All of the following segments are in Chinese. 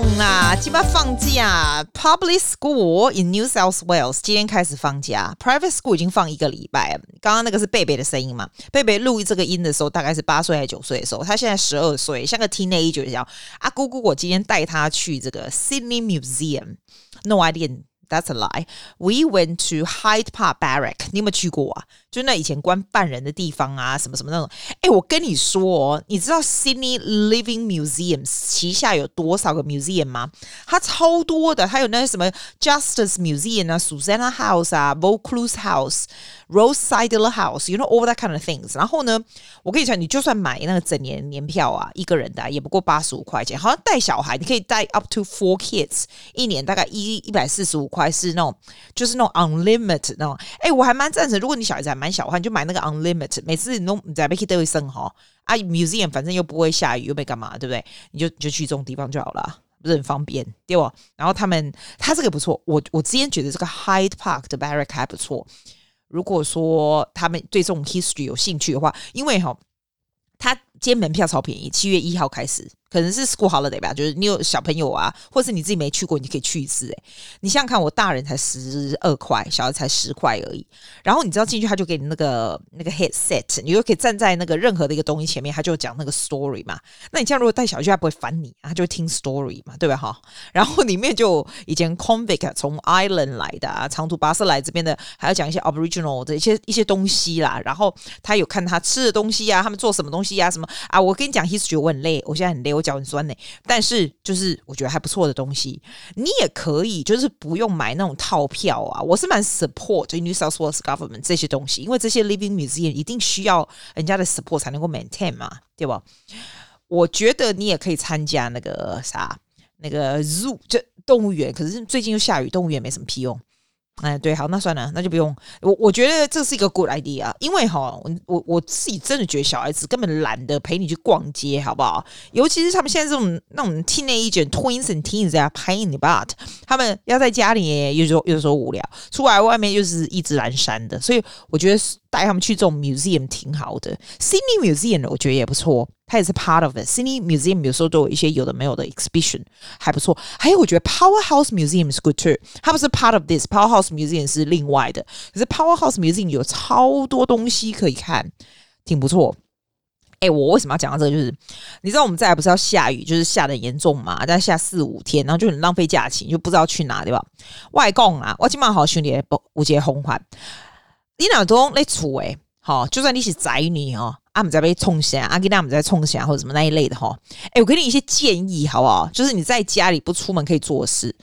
讲啊，基本放假。Public school in New South Wales 今天开始放假，Private school 已经放一个礼拜了。刚刚那个是贝贝的声音嘛？贝贝录这个音的时候大概是八岁还是九岁的时候，他现在十二岁，像个 teenager 一样。啊，姑姑，我今天带他去这个 Sydney Museum，No idea。That's a lie. We went to Hyde Park Barrack. 你有没有去过啊？就那以前关犯人的地方啊，什么什么那种。哎，我跟你说哦，你知道 Sydney Living Museums 旗下有多少个 museum 吗？它超多的，它有那些什么 Justice Museum 啊，Susannah House 啊，Vaucluse House。Roadside House, you know all that kind of things。然后呢，我跟你讲，你就算买那个整年年票啊，一个人的、也不过八十五块钱。好像带小孩，你可以带 up to four kids，一年大概一一百四十五块，是那种就是那种 unlimited 那种。哎，我还蛮赞成，如果你小孩子还蛮小的话，你就买那个 unlimited。每次你都你在 make it 都会升哈啊，museum 反正又不会下雨，又没干嘛，对不对？你就你就去这种地方就好了，不是很方便，对吧？然后他们他这个不错，我我之前觉得这个 Hyde Park 的 Barrack 还不错。如果说他们对这种 history 有兴趣的话，因为哈，他今天门票超便宜，七月一号开始。可能是 school holiday 吧，就是你有小朋友啊，或是你自己没去过，你可以去一次。诶，你想想看，我大人才十二块，小孩才十块而已。然后你知道进去，他就给你那个那个 headset，你就可以站在那个任何的一个东西前面，他就讲那个 story 嘛。那你这样如果带小孩去，他不会烦你啊，他就听 story 嘛，对吧？哈。然后里面就以前 convict 从 Island 来的啊，长途跋涉来这边的，还要讲一些 Aboriginal 的一些一些东西啦。然后他有看他吃的东西啊，他们做什么东西啊，什么啊？我跟你讲 history，我很累，我现在很累。我脚很酸呢，但是就是我觉得还不错的东西，你也可以就是不用买那种套票啊。我是蛮 support 就 New South Wales Government 这些东西，因为这些 Living Museum 一定需要人家的 support 才能够 maintain 嘛，对吧？我觉得你也可以参加那个啥，那个 Zoo 就动物园，可是最近又下雨，动物园没什么屁用。哎，对，好，那算了，那就不用。我我觉得这是一个 good idea，因为哈，我我我自己真的觉得小孩子根本懒得陪你去逛街，好不好？尤其是他们现在这种那种 teenager twins and teens 啊，pain in the butt，他们要在家里有时候有时候无聊，出来外面又是一直蓝山的，所以我觉得带他们去这种 museum 挺好的。Sydney Museum 我觉得也不错。它也是 part of it。Sydney Museum 有时候都有一些有的没有的 exhibition，还不错。还有我觉得 Powerhouse Museum is good too。它不是 part of this，Powerhouse Museum 是另外的。可是 Powerhouse Museum 有超多东西可以看，挺不错。哎、我为什么要讲到这个？就是你知道我们再来不是要下雨，就是下得严重嘛，但下四五天，然后就很浪费假期，就不知道去哪，对吧？外公啊，我今晚好兄弟不无节红环，你哪都那厝诶，好，就算你是宅女哦。他们在被冲下，阿吉他们在冲下，或者什么那一类的哈。哎，我给你一些建议好不好？就是你在家里不出门可以做事。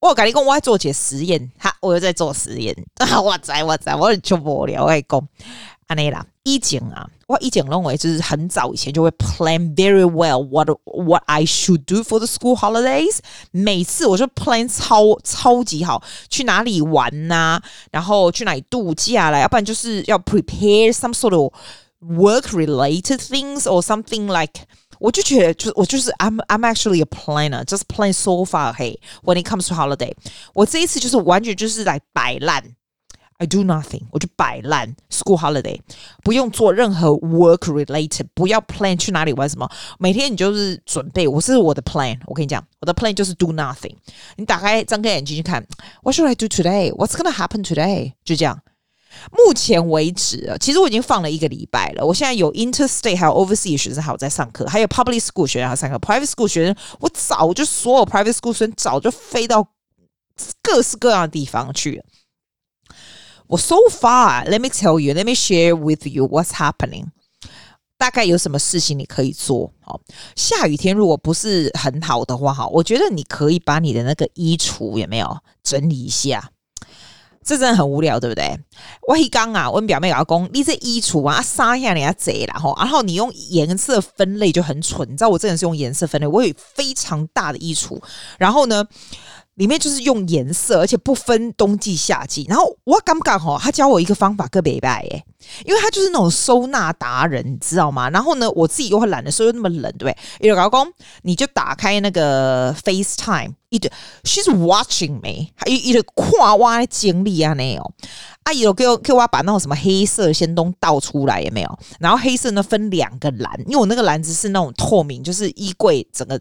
我跟你讲，我在做些实验，哈，我又在做实验。我在我在，我很就无聊。我跟你讲，安内啦，以前啊，我以前认为就是很早以前就会 plan very well what what I should do for the school holidays。每次我就 plan 超超级好，去哪里玩呐、啊，然后去哪里度假啦，要不然就是要 prepare some sort of Work related things or something like，我就觉得就我就是 I'm I'm actually a planner, just plan so far ahead when it comes to holiday。我这一次就是完全就是来摆烂，I do nothing，我就摆烂 school holiday，不用做任何 work related，不要 plan 去哪里玩什么，每天你就是准备，我是我的 plan。我跟你讲，我的 plan 就是 do nothing。你打开张开眼睛去看，What should I do today? What's gonna happen today？就这样。 目前为止啊，其实我已经放了一个礼拜了。我现在有 interstate 还有 overseas 学生还有在上课，还有 public school 学生还有上课，private school 学生我早就所有 private school 学生早就飞到各式各样的地方去了。我 so far，let me tell you，let me share with you what's happening。大概有什么事情你可以做？好，下雨天如果不是很好的话，哈，我觉得你可以把你的那个衣橱有没有整理一下。这真的很无聊，对不对？我一刚啊，我表妹老公，你这衣橱啊，杀下人家贼了哈。然后你用颜色分类就很蠢，你知道我这人是用颜色分类，我有非常大的衣橱，然后呢，里面就是用颜色，而且不分冬季夏季。然后我刚刚哈，他教我一个方法，个别拜耶。因为他就是那种收纳达人，你知道吗？然后呢，我自己又很懒得收，又那么冷，对不对？一个老公，你就打开那个 FaceTime，一直 She's watching me，一一个跨挖的经历啊，那种阿姨有给我给我把那种什么黑色先东倒出来，有没有？然后黑色呢分两个篮，因为我那个篮子是那种透明，就是衣柜整个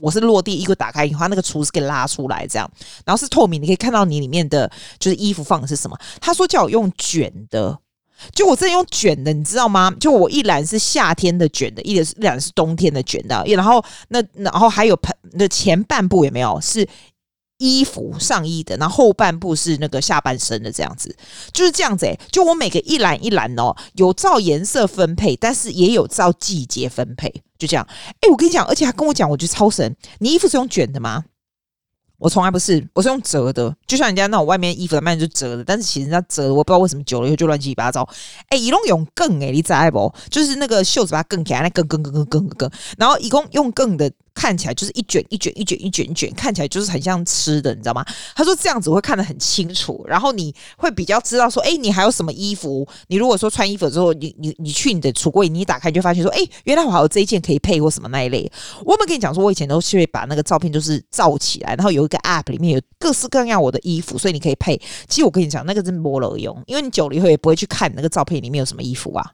我是落地衣柜打开以后，它那个橱是给拉出来这样，然后是透明，你可以看到你里面的就是衣服放的是什么。他说叫我用卷的，就我真的用卷的，你知道吗？就我一栏是夏天的卷的，一栏是一栏是冬天的卷的，然后那然后还有盆的前半部有没有是？衣服上衣的，然后后半部是那个下半身的，这样子就是这样子诶、就我每个一栏一栏哦，有照颜色分配，但是也有照季节分配，就这样。哎，我跟你讲，而且他跟我讲，我觉得超神。你衣服是用卷的吗？我从来不是，我是用折的，就像人家那种外面衣服的卖就折的，但是其实人家折的，我不知道为什么久了以后就乱七八糟。哎，一弄用更哎，你知道不？就是那个袖子把它更起来，那更更更更更更，然后一共用更的。看起来就是一卷一卷一卷一卷一卷，看起来就是很像吃的，你知道吗？他说这样子会看得很清楚，然后你会比较知道说，哎，你还有什么衣服？你如果说穿衣服之后，你你你去你的橱柜，你一打开你就发现说，哎，原来我还有这一件可以配或什么那一类。我们跟你讲说，我以前都是会把那个照片就是照起来，然后有一个 app 里面有各式各样我的衣服，所以你可以配。其实我跟你讲，那个真摸了用，因为你久了以后也不会去看那个照片里面有什么衣服啊。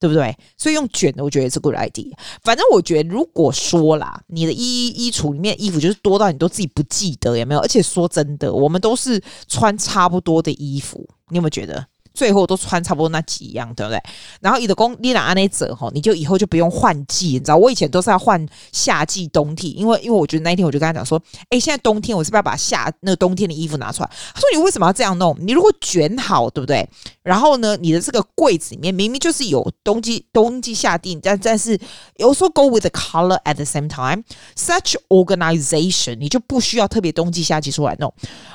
对不对？所以用卷的，我觉得也是 good idea。反正我觉得，如果说啦，你的衣衣橱里面衣服就是多到你都自己不记得有没有？而且说真的，我们都是穿差不多的衣服，你有没有觉得？最后都穿差不多那几样，对不对？然后你的工你拿那折吼，你就以后就不用换季，你知道？我以前都是要换夏季、冬季，因为因为我觉得那一天我就跟他讲说，哎，现在冬天，我是不是要把夏那个冬天的衣服拿出来？他说你为什么要这样弄？你如果卷好，对不对？然后呢，你的这个柜子里面明明就是有冬季、冬季、夏季，但但是有时候 go with the color at the same time。Such organization，你就不需要特别冬季、夏季出来弄。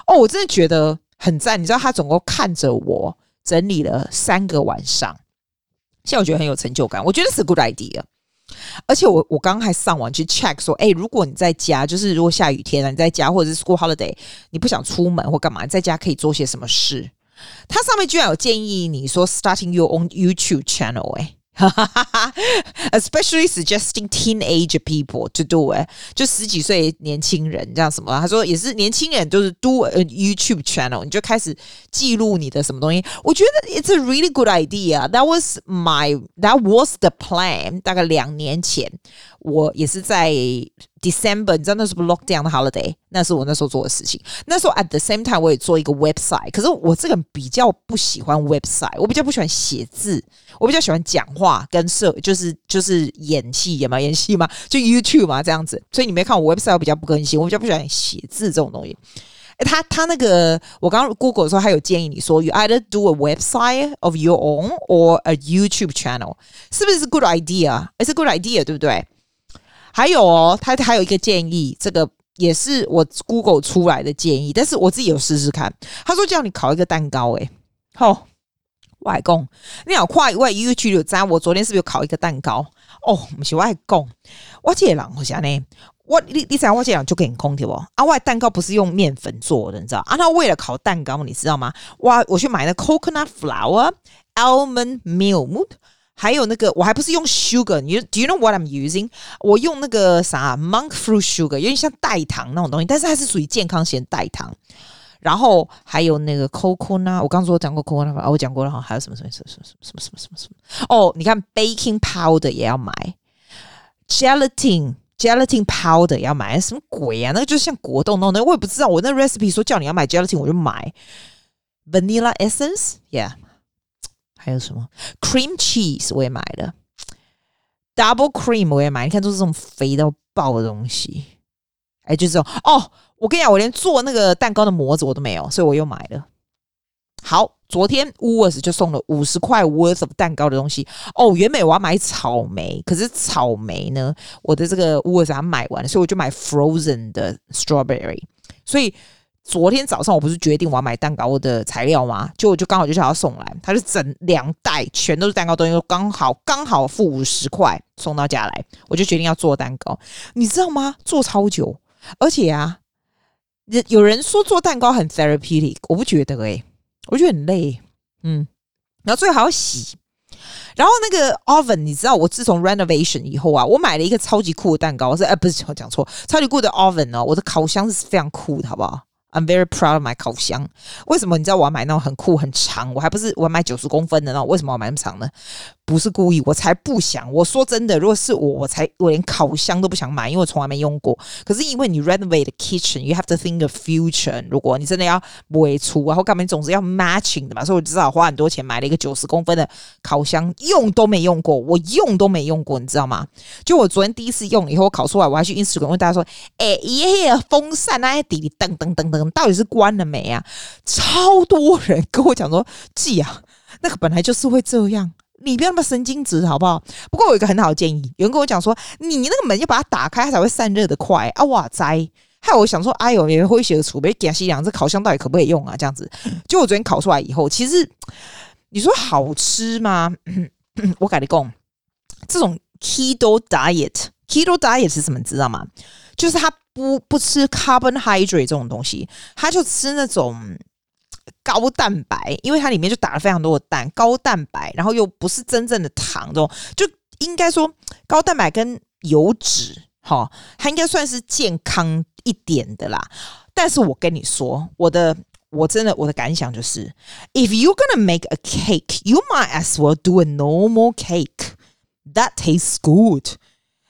哦，我真的觉得很赞。你知道他总共看着我。整理了三个晚上，现在我觉得很有成就感。我觉得是 good idea，而且我我刚刚还上网去 check 说，哎，如果你在家，就是如果下雨天啊，你在家或者是 school holiday，你不想出门或干嘛，在家可以做些什么事？它上面居然有建议你说 starting your own YouTube channel，哎。Especially suggesting teenage people to do it，就十几岁年轻人这样什么？他说也是年轻人，就是 do a YouTube channel，你就开始记录你的什么东西。我觉得 it's a really good idea. That was my that was the plan。大概两年前， 我也是在 December，你知道那是不是 lockdown 的 holiday？那是我那时候做的事情。那时候 at the same time，我也做一个 website。可是我这个人比较不喜欢 website，我比较不喜欢写字，我比较喜欢讲话跟设，就是就是演戏，演嘛演戏嘛，就 YouTube 嘛这样子。所以你没看我 website，我比较不更新，我比较不喜欢写字这种东西。诶，他他那个我刚刚 Google 的时候，他有建议你说，you either do a website of your own or a YouTube channel，是不是 good idea？It's a good idea，对不对？还有哦，他还有一个建议，这个。也是我 Google 出来的建议，但是我自己有试试看。他说叫你烤一个蛋糕，诶，好，外公，你好快外 YouTube 有在我昨天是不是有烤一个蛋糕？哦，不是外公，我这人好像呢，我你你想我这样就给你空调哦。啊，外蛋糕不是用面粉做的，你知道？啊，他为了烤蛋糕，你知道吗？哇，我去买了 coconut flour, almond milk。还有那个，我还不是用 sugar，you do you know what I'm using？我用那个啥 monk fruit sugar，有点像代糖那种东西，但是它是属于健康型代糖。然后还有那个 coconut，我刚说讲过 coconut 啊，我讲过了哈。还有什么什么什么什么什么什么什么什么？哦，你看 baking powder 也要买，gelatin gelatin powder 也要买，什么鬼啊？那个就是像果冻那种，我也不知道。我那 recipe 说叫你要买 gelatin，我就买 vanilla essence，yeah。还有什么 cream cheese 我也买了，double cream 我也买，你看都是这种肥到爆的东西，哎，就是这种哦。我跟你讲，我连做那个蛋糕的模子我都没有，所以我又买了。好，昨天 wools 就送了五十块 worth of 蛋糕的东西。哦，原本我要买草莓，可是草莓呢，我的这个 Woolworths 买完了，所以我就买 frozen 的 strawberry，所以。昨天早上我不是决定我要买蛋糕的材料吗？就我就刚好就想要送来，他就整两袋全都是蛋糕东西，刚好刚好付五十块送到家来，我就决定要做蛋糕。你知道吗？做超久，而且啊，有人说做蛋糕很 therapeutic，我不觉得诶、我觉得很累，嗯，然后最后还要洗，然后那个 oven，你知道我自从 renovation 以后啊，我买了一个超级酷的蛋糕，我是哎不是我讲错，超级酷的 oven 哦，我的烤箱是非常酷的，好不好？I'm very proud of my 烤箱。为什么你知道我要买那种很酷很长？我还不是我要买九十公分的那种？为什么我要买那么长呢不是故意，我才不想。我说真的，如果是我，我才我连烤箱都不想买，因为我从来没用过。可是因为你 renovate the kitchen，you have to think of future。如果你真的要尾出，然后干嘛，总是要 matching 的嘛。所以我至少花很多钱买了一个九十公分的烤箱，用都没用过，我用都没用过，你知道吗？就我昨天第一次用以后，我烤出来，我还去 Instagram 问大家说：“哎、欸，耶，风扇那些底里噔噔噔噔，到底是关了没啊？”超多人跟我讲说：“记啊，那个本来就是会这样。”你不要那么神经质，好不好？不过我有一个很好的建议，有人跟我讲说，你那个门要把它打开，它才会散热的快啊！哇塞，害我想说，哎呦，也会写个储备给西凉，这烤箱到底可不可以用啊？这样子，就我昨天烤出来以后，其实你说好吃吗？我改你讲，这种 keto diet，keto diet 是什么？你知道吗？就是他不不吃 carbohydrate 这种东西，他就吃那种。高蛋白，因为它里面就打了非常多的蛋，高蛋白，然后又不是真正的糖，这种就应该说高蛋白跟油脂，哈，它应该算是健康一点的啦。但是我跟你说，我的我真的我的感想就是，if you're gonna make a cake, you might as well do a normal cake that tastes good。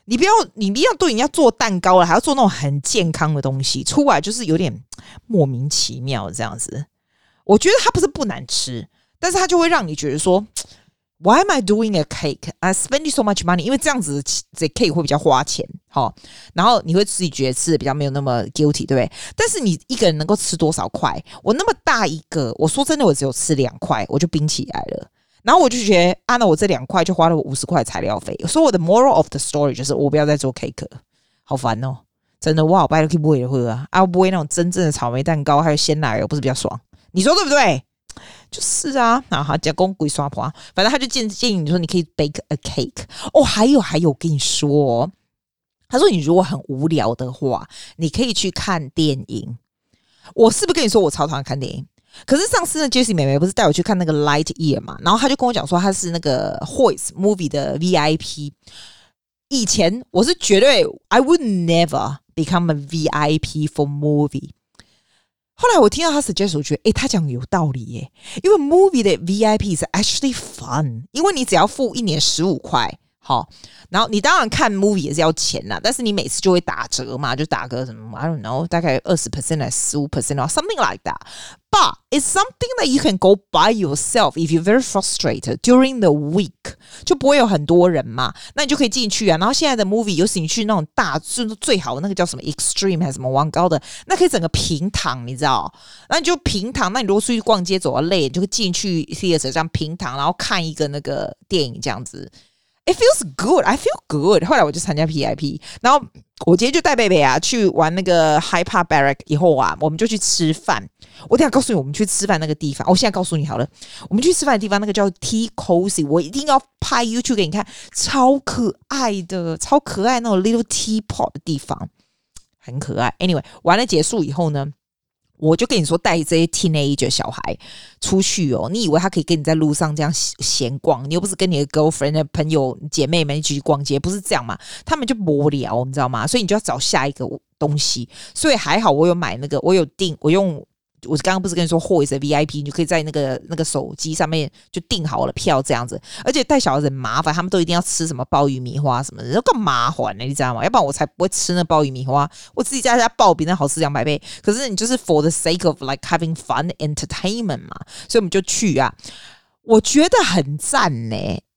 你不要你不要对人家做蛋糕了，还要做那种很健康的东西出来，就是有点莫名其妙这样子。我觉得它不是不难吃，但是它就会让你觉得说，Why am I doing a cake? I spend so much money，因为这样子这 cake 会比较花钱，齁，然后你会自己觉得吃的比较没有那么 guilty，对不对？但是你一个人能够吃多少块？我那么大一个，我说真的，我只有吃两块，我就冰起来了。然后我就觉得，啊，照我这两块就花了我五十块材料费。所以我的 moral of the story 就是，我不要再做 cake 了，好烦哦，真的，我拜托可以不会喝啊，啊，不会那种真正的草莓蛋糕还有鲜奶油，不是比较爽？你说对不对？就是啊，然后加工鬼刷破，反正他就建建议你说你可以 bake a cake 哦。还有还有，我跟你说，他说你如果很无聊的话，你可以去看电影。我是不是跟你说我超讨厌看电影？可是上次呢，Jessie 妹妹不是带我去看那个 Lightyear 嘛？然后他就跟我讲说他是那个 Hoyts Movie 的 VIP。以前我是绝对 I would never become a VIP for movie。后来我听到他 suggest，我觉得诶，他讲有道理耶，因为 movie 的 VIP 是 actually fun，因为你只要付一年十五块。好，然后你当然看 movie 也是要钱啦，但是你每次就会打折嘛，就打个什么 I don't know，大概二十 percent 还是十五 percent 啊，something like that。But it's something that you can go by yourself if you're very frustrated during the week，就不会有很多人嘛，那你就可以进去啊。然后现在的 movie，尤其你去那种大，就是最好的那个叫什么 extreme 还是什么往高的，那可以整个平躺，你知道？那你就平躺，那你如果出去逛街走到累，你就会进去 theater 这样平躺，然后看一个那个电影这样子。It feels good. I feel good. 后来我就参加 PIP，然后我今天就带贝贝啊去玩那个 Hyde Park Barrack 以后啊，我们就去吃饭。我等下告诉你，我们去吃饭那个地方。我现在告诉你好了，我们去吃饭的地方那个叫 T Cozy，我一定要拍 YouTube 给你看，超可爱的，超可爱那种 little teapot 的地方，很可爱。Anyway，完了结束以后呢？我就跟你说，带这些 teenager 小孩出去哦，你以为他可以跟你在路上这样闲逛？你又不是跟你的 girlfriend 朋友姐妹们一起去逛街，不是这样嘛？他们就无聊，你知道吗？所以你就要找下一个东西。所以还好，我有买那个，我有订，我用。我刚刚不是跟你说，Hoi 是 VIP，你就可以在那个那个手机上面就订好了票这样子，而且带小孩子很麻烦，他们都一定要吃什么鲍鱼米花什么的，更麻烦呢，你知道吗？要不然我才不会吃那鲍鱼米花，我自己在家爆比那好吃两百倍。可是你就是 for the sake of like having fun entertainment 嘛，所以我们就去啊，我觉得很赞呢，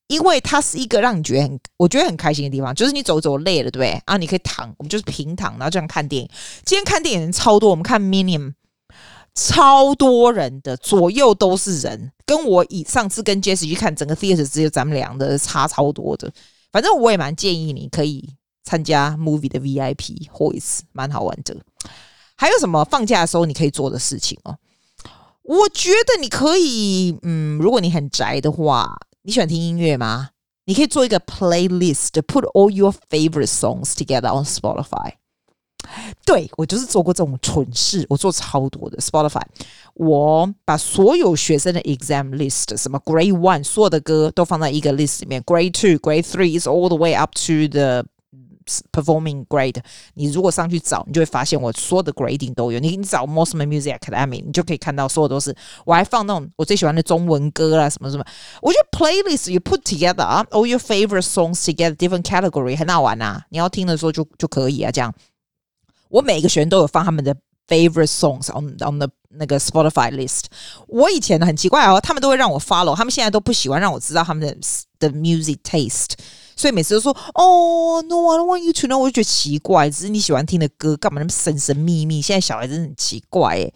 因为它是一个让你觉得很我觉得很开心的地方，就是你走走累了，对不对？啊，你可以躺，我们就是平躺，然后这样看电影。今天看电影人超多，我们看 Minion。超多人的，左右都是人，跟我以上次跟 Jess 去看整个 theater 只有咱们俩的差超多的。反正我也蛮建议你可以参加 movie 的 VIP，或一次蛮好玩的。还有什么放假的时候你可以做的事情哦？我觉得你可以，嗯，如果你很宅的话，你喜欢听音乐吗？你可以做一个 playlist，put all your favorite songs together on Spotify。对，我就是做过这种蠢事，我做超多的 Spotify，我把所有学生的 exam list，什么 Grade One 所有的歌都放在一个 list 里面，Grade Two、Grade Three is all the way up to the performing grade。你如果上去找，你就会发现我所有的 grading 都有。你你找 Mosman Music Academy，你就可以看到所有都是。我还放那种我最喜欢的中文歌啊，什么什么。我觉得 playlist you put together all your favorite songs together different category 很好玩啊。你要听的时候就就可以啊，这样。我每个学员都有放他们的 favorite songs on on the 那个 Spotify list。我以前很奇怪哦，他们都会让我 follow，他们现在都不喜欢让我知道他们的的 music taste，所以每次都说哦，no，I don't want you to know，我就觉得奇怪，只是你喜欢听的歌，干嘛那么神神秘秘？现在小孩真的很奇怪诶，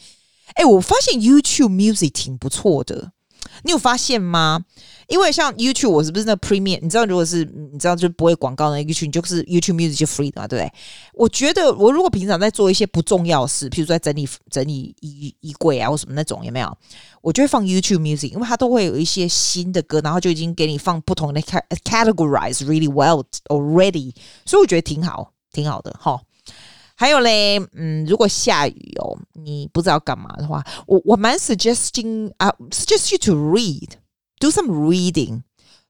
诶，我发现 YouTube music 挺不错的。你有发现吗？因为像 YouTube，我是不是那 Premium？你知道，如果是你知道就不会广告的那 YouTube，你就是 YouTube Music 就 free 的嘛，对不对？我觉得我如果平常在做一些不重要的事，譬如说在整理整理衣衣柜啊或什么那种，有没有？我就会放 YouTube Music，因为它都会有一些新的歌，然后就已经给你放不同的 categorize really well already，所以我觉得挺好，挺好的哈。还有嘞，嗯，如果下雨哦，你不知道干嘛的话，我我蛮 suggesting 啊，uh，suggest you to read，do some reading，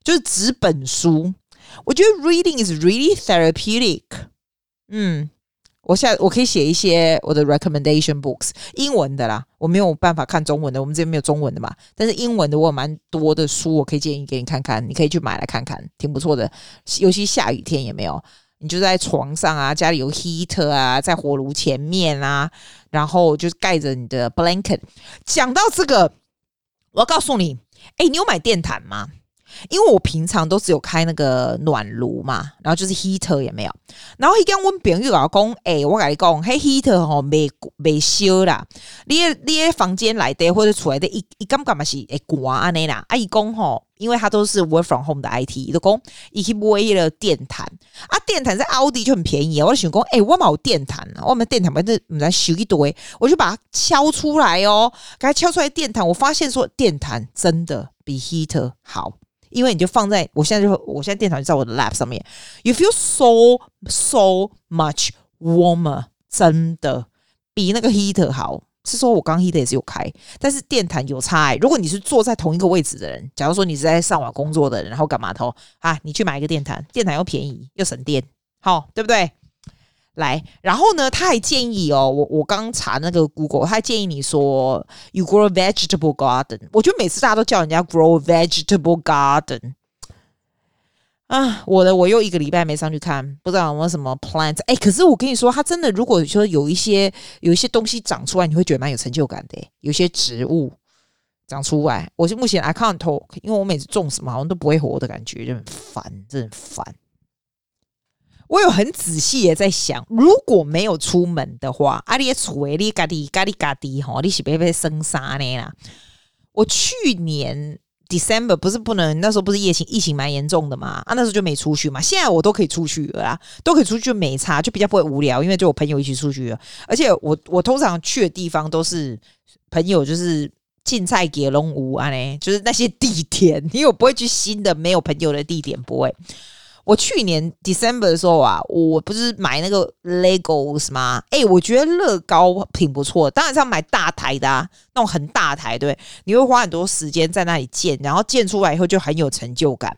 就是纸本书。我觉得 reading is really therapeutic。嗯，我现在我可以写一些我的 recommendation books，英文的啦，我没有办法看中文的，我们这边没有中文的嘛。但是英文的我有蛮多的书，我可以建议给你看看，你可以去买来看看，挺不错的。尤其下雨天也没有。你就在床上啊，家里有 heater 啊，在火炉前面啊，然后就盖着你的 blanket。讲到这个，我要告诉你，哎，你有买电毯吗？因为我平常都只有开那个暖炉嘛，然后就是 heater 也没有。然后一跟我朋友讲，哎，我跟你讲，嘿 heater 吼没没修啦。你你房间来的或者出来的，一一干干嘛是哎关安尼啦？阿姨讲吼，因为他都是 work from home 的 IT，都讲一去买了电毯啊，电毯在奥迪就很便宜啊。我就想讲，哎，我买电毯啊，我们电毯，反正唔知修一堆，我就把它敲出来哦，给它敲出来电毯，我发现说电毯真的比 heater 好。因为你就放在我现在就我现在电脑就在我的 lap 上面，you feel so so much warmer，真的比那个 heater 好。是说我刚 heater 也是有开，但是电毯有差、欸。如果你是坐在同一个位置的人，假如说你是在上网工作的人，然后干嘛头啊？你去买一个电毯，电毯又便宜又省电，好对不对？来，然后呢，他还建议哦，我我刚查那个 Google，他还建议你说，you grow a vegetable garden。我觉得每次大家都叫人家 grow a vegetable garden 啊，我的我又一个礼拜没上去看，不知道有没有什么 plant。哎，可是我跟你说，他真的，如果说有一些有一些东西长出来，你会觉得蛮有成就感的。有些植物长出来，我是目前 I can't talk，因为我每次种什么好像都不会活的感觉，就很烦，真的很烦。我有很仔细的在想，如果没有出门的话，阿里厝诶，你家己家里家己吼，你是不会生啥呢啦？我去年 December 不是不能，那时候不是疫情疫情蛮严重的嘛，啊那时候就没出去嘛。现在我都可以出去了啦，都可以出去就没差，就比较不会无聊，因为就我朋友一起出去了。而且我我通常去的地方都是朋友，就是进菜给龙屋啊呢，就是那些地点，因为我不会去新的没有朋友的地点，不会。我去年 December 的时候啊，我不是买那个 Legos 吗？哎、我觉得乐高挺不错，当然是要买大台的啊，那种很大台，对，你会花很多时间在那里建，然后建出来以后就很有成就感。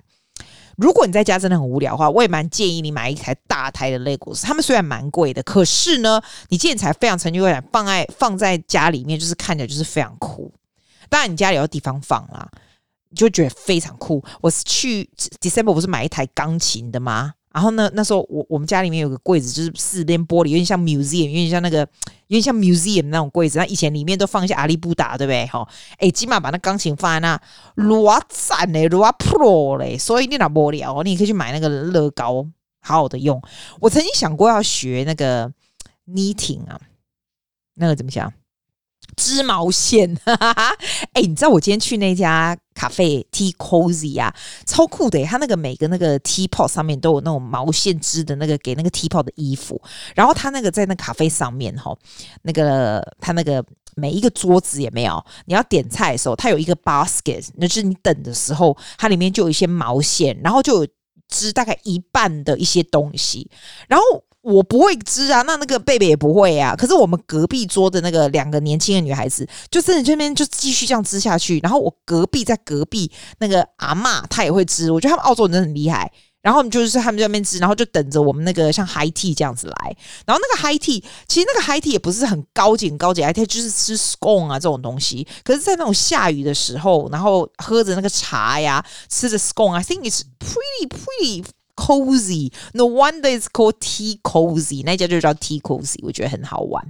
如果你在家真的很无聊的话，我也蛮建议你买一台大台的 Legos。他们虽然蛮贵的，可是呢，你建材非常成就感，放在放在家里面就是看起来就是非常酷。当然，你家里有地方放啦。就觉得非常酷。我是去 December 不是买一台钢琴的吗？然后呢，那时候我我们家里面有个柜子，就是四边玻璃，有点像 museum，有点像那个，有点像 museum 那种柜子。那以前里面都放一些阿里布达，对不对？哈，哎，起码把那钢琴放在那，罗赞嘞，罗 pro 嘞。所以你那无聊，你可以去买那个乐高，好好的用。我曾经想过要学那个 knitting 啊，那个怎么讲？织毛线，哈哈哈。哎，你知道我今天去那家？咖啡 Tea Cozy 啊，超酷的！它那个每个那个 teapot 上面都有那种毛线织的那个给那个 teapot 的衣服，然后它那个在那咖啡上面哈，那个它那个每一个桌子也没有，你要点菜的时候，它有一个 basket，那就是你等的时候，它里面就有一些毛线，然后就有织大概一半的一些东西，然后。我不会织啊，那那个贝贝也不会啊。可是我们隔壁桌的那个两个年轻的女孩子，就真的这边就继续这样织下去。然后我隔壁在隔壁那个阿嬷，她也会织。我觉得他们澳洲人很厉害。然后我们就是他们在那边织，然后就等着我们那个像 high tea 这样子来。然后那个 high tea 其实那个 high tea 也不是很高级很高级 high tea，就是吃 scone 啊这种东西。可是，在那种下雨的时候，然后喝着那个茶呀，吃着 scone，I think it's pretty pretty cozy. No wonder it's called tea cozy。那家就叫 tea cozy，我觉得很好玩。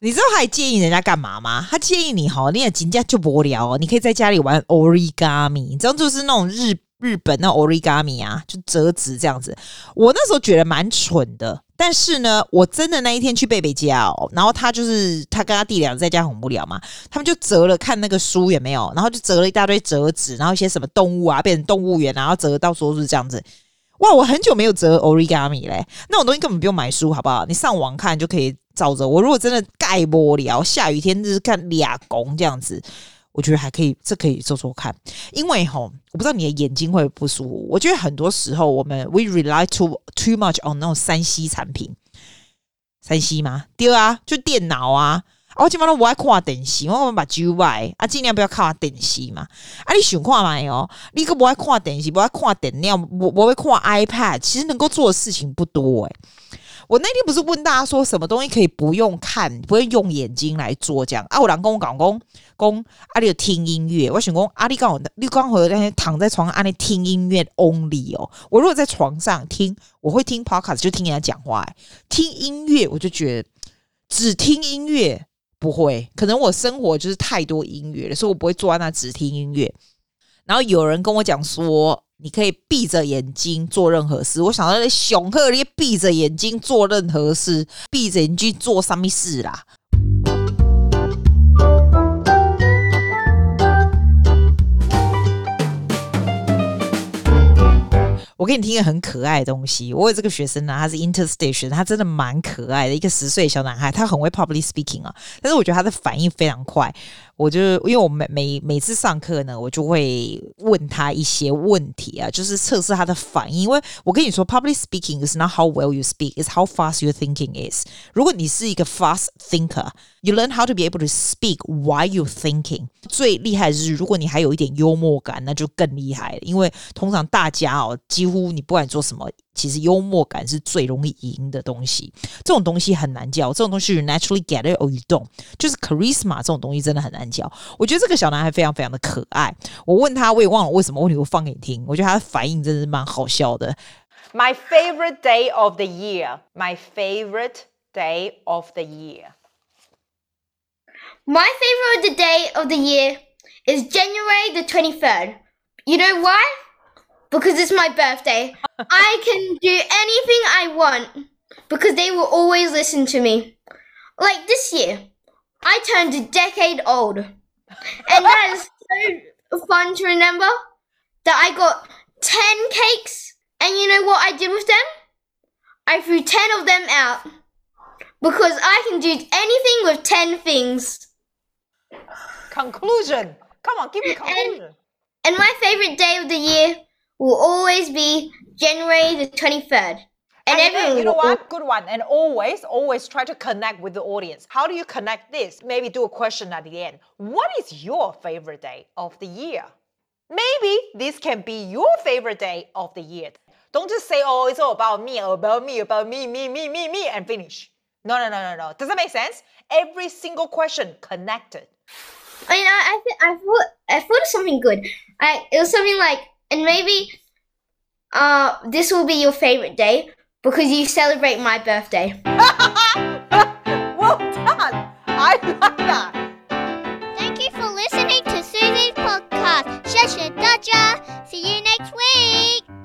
你知道他还建议人家干嘛吗？他建议你哈，你也今天就无聊哦，你可以在家里玩 origami，你知道就是那种日。日本那 origami 啊，就折纸这样子。我那时候觉得蛮蠢的，但是呢，我真的那一天去贝贝家哦，然后他就是他跟他弟俩在家很无聊嘛，他们就折了看那个书有没有，然后就折了一大堆折纸，然后一些什么动物啊变成动物园，然后折到说是这样子。哇，我很久没有折 origami 嘞，那种东西根本不用买书，好不好？你上网看就可以照着。我如果真的盖无聊，下雨天就是看俩公这样子。我觉得还可以，这可以做做看，因为吼，我不知道你的眼睛会不会不舒服。我觉得很多时候我们 we rely too too much on 那种三 C 产品，三 C 吗？对啊，就电脑啊。我基本上我爱看电视，我把 G Y 啊，尽量不要看电视嘛。啊，你想看嘛哦？你个不爱看电视，不爱看电脑，我我会看 iPad。其实能够做的事情不多诶、我那天不是问大家说什么东西可以不用看，不会用眼睛来做这样啊？我老公讲讲讲，阿里有听音乐，我想讲阿里刚好你刚好那天躺在床上阿里听音乐 only 哦。我如果在床上听，我会听 podcast 就听人家讲话、欸，听音乐我就觉得只听音乐不会，可能我生活就是太多音乐了，所以我不会坐在那只听音乐。然后有人跟我讲说。你可以闭着眼睛做任何事。我想到那熊鹤，你闭着眼睛做任何事，闭着眼睛做什么事啦？我给你听一个很可爱的东西。我有这个学生呢，他是 interstation，他真的蛮可爱的，一个十岁小男孩，他很会 public speaking 啊，但是我觉得他的反应非常快。我就因为我每每每次上课呢，我就会问他一些问题啊，就是测试他的反应。因为我跟你说，public speaking is not how well you speak, is how fast you thinking is。如果你是一个 fast thinker, you learn how to be able to speak while you thinking。最厉害的是，如果你还有一点幽默感，那就更厉害了。因为通常大家哦，几乎你不管做什么。其实幽默感是最容易赢的东西，这种东西很难教。这种东西 you naturally get it or you don't，就是 charisma 这种东西真的很难教。我觉得这个小男孩非常非常的可爱。我问他，我也忘了为什么问题，我放给你听。我觉得他的反应真的是蛮好笑的。My favorite day of the year. My favorite day of the year. My favorite day of the year is January the 23rd. You know why? Because it's my birthday. I can do anything I want because they will always listen to me. Like this year, I turned a decade old. And that is so fun to remember that I got 10 cakes. And you know what I did with them? I threw 10 of them out because I can do anything with 10 things. Conclusion. Come on, give me conclusion. And, and my favorite day of the year will always be January the 23rd. And, and you know what? Good one. And always, always try to connect with the audience. How do you connect this? Maybe do a question at the end. What is your favorite day of the year? Maybe this can be your favorite day of the year. Don't just say, oh, it's all about me, about me, about me, me, me, me, me, and finish. No, no, no, no, no. Does that make sense? Every single question connected. I mean, I, I, I thought, I thought of something good. I, it was something like, and maybe uh, this will be your favorite day because you celebrate my birthday. well done. I like that. Thank you for listening to Susie's podcast. Shasha Dodger. See you next week.